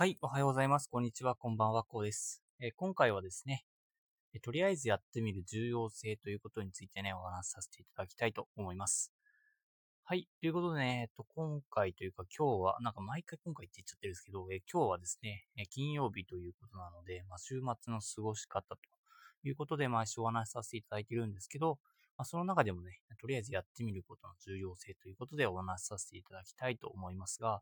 はい、おはようございます。こんにちは、こんばんは、こうです。えー今回はですね、えーとりあえずやってみる重要性ということについてね、お話しさせていただきたいと思います。はい、ということでね、えっと、今回というか今日は、なんか毎回今回って言っちゃってるんですけど、え今日はですね、え金曜日ということなので、まあ、週末の過ごし方ということで、毎週お話しさせていただいてるんですけど、まあ、その中でもね、とりあえずやってみることの重要性ということでお話しさせていただきたいと思いますが、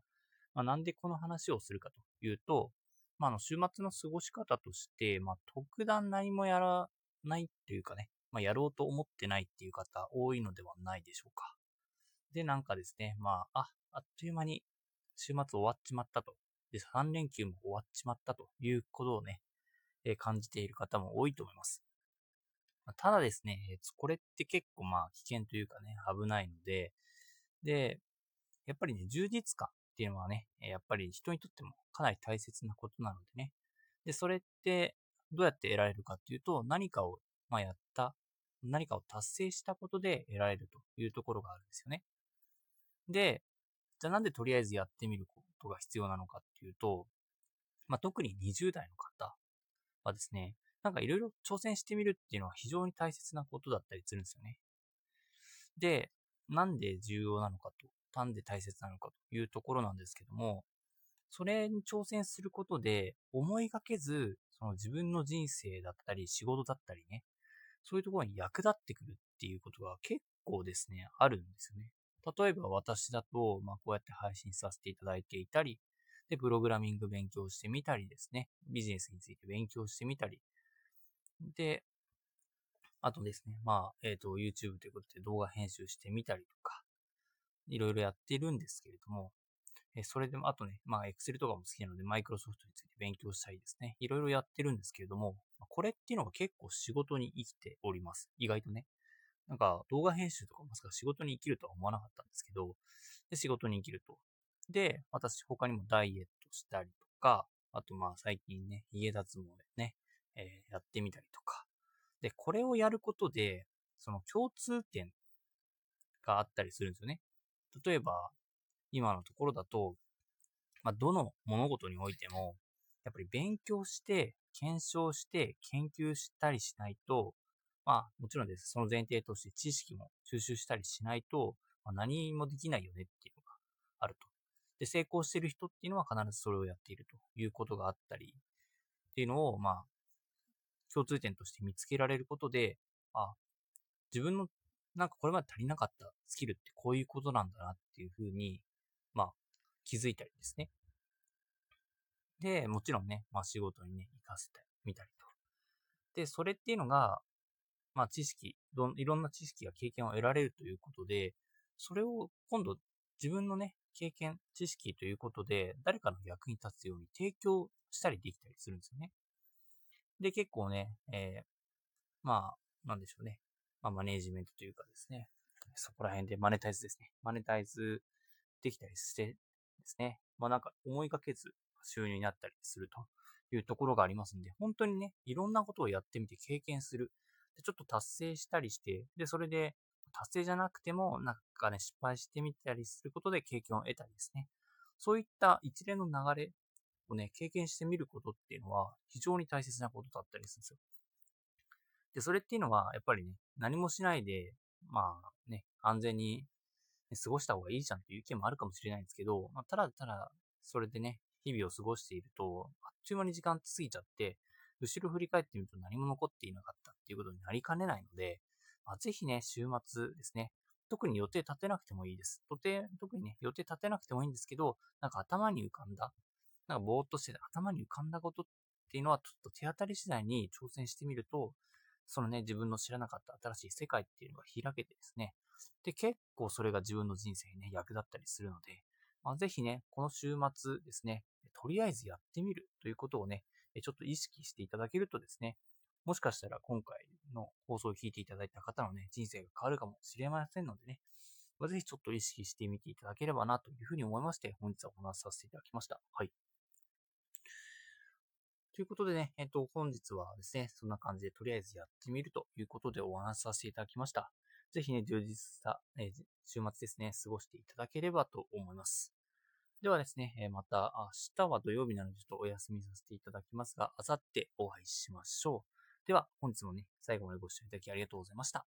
まあ、なんでこの話をするかというと、まあ、あの、週末の過ごし方として、まあ、特段何もやらないっていうかね、まあ、やろうと思ってないっていう方多いのではないでしょうか。で、なんかですね、まあ、あ、あっという間に週末終わっちまったと。で、3連休も終わっちまったということをね、えー感じている方も多いと思います。ただですね、これって結構まあ危険というかね、危ないので、で、やっぱりね、充実感っていうのはね、やっぱり人にとってもかなり大切なことなのでね。で、それってどうやって得られるかっていうと、何かを、ま、やった、何かを達成したことで得られるというところがあるんですよね。で、じゃあなんでとりあえずやってみることが必要なのかっていうと、まあ、特に20代の方はですね、なんかいろいろ挑戦してみるっていうのは非常に大切なことだったりするんですよね。で、なんで重要なのかと、なんで大切なのかというところなんですけども、それに挑戦することで思いがけず、その自分の人生だったり仕事だったりね、そういうところに役立ってくるっていうことが結構ですね、あるんですよね。例えば私だと、まあこうやって配信させていただいていたり、で、プログラミング勉強してみたりですね、ビジネスについて勉強してみたり、で、あとですね、まあ、えっ、と、YouTube ということで動画編集してみたりとか、いろいろやっているんですけれども、えそれでも、あとね、まあ、Excel とかも好きなので、マイクロソフトについて勉強したりですね、いろいろやってるんですけれども、これっていうのが結構仕事に生きております。意外とね。なんか、動画編集とかまさか仕事に生きるとは思わなかったんですけど、で、仕事に生きると。で、私、他にもダイエットしたりとか、あと、まあ、最近ね、家脱毛でね、えーやってみたりとか。で、これをやることで、その共通点があったりするんですよね。例えば、今のところだと、まあ、どの物事においても、やっぱり勉強して、検証して、研究したりしないと、まあ、もちろんです。その前提として知識も収集したりしないと、まあ、何もできないよねっていうのがあると。で、成功してる人っていうのは必ずそれをやっているということがあったり、っていうのを、まあ、共通点として見つけられることで、あ、自分のなんかこれまで足りなかったスキルってこういうことなんだなっていうふうに、まあ、気づいたりですね。で、もちろんね、まあ仕事にね、活かせてみたりと。で、それっていうのが、まあ知識、どいろんな知識や経験を得られるということで、それを今度自分のね、経験、知識ということで、誰かの役に立つように提供したりできたりするんですよね。で、結構ね、えーまあ、なんでしょうね。まあ、マネージメントというかですね。そこら辺でマネタイズですね。マネタイズできたりしてですね。まあなんか思いがけず収入になったりするというところがありますんで、本当にね、いろんなことをやってみて経験する。で、ちょっと達成したりして、で、それで達成じゃなくても、なんかね、失敗してみたりすることで経験を得たりですね。そういった一連の流れをね、経験してみることっていうのは非常に大切なことだったりするんですよ。で、それっていうのは、やっぱりね、何もしないで、まあね、安全に、過ごした方がいいじゃんっていう意見もあるかもしれないんですけど、まあ、ただただ、それでね、日々を過ごしていると、あっという間に時間って過ぎちゃって、後ろ振り返ってみると何も残っていなかったっていうことになりかねないので、まあ、ぜひね、週末ですね、特に予定立てなくてもいいです。予定、特にね、予定立てなくてもいいんですけど、なんか頭に浮かんだ、なんかぼーっとして頭に浮かんだことっていうのは、ちょっと手当たり次第に挑戦してみると、そのね、自分の知らなかった新しい世界っていうのが開けてですね、で、結構それが自分の人生にね、役立ったりするので、まあ、ぜひね、この週末ですね、とりあえずやってみるということをね、ちょっと意識していただけるとですね、もしかしたら今回の放送を聞いていただいた方のね、人生が変わるかもしれませんのでね、ぜひちょっと意識してみていただければなというふうに思いまして、本日はお話しさせていただきました。はい。ということでね、えっと、本日はですね、そんな感じでとりあえずやってみるということでお話しさせていただきました。ぜひね、充実した、え週末ですね、過ごしていただければと思います。ではですね、えまた明日は土曜日なのでちょっとお休みさせていただきますが、あさってお会いしましょう。では、本日もね、最後までご視聴いただきありがとうございました。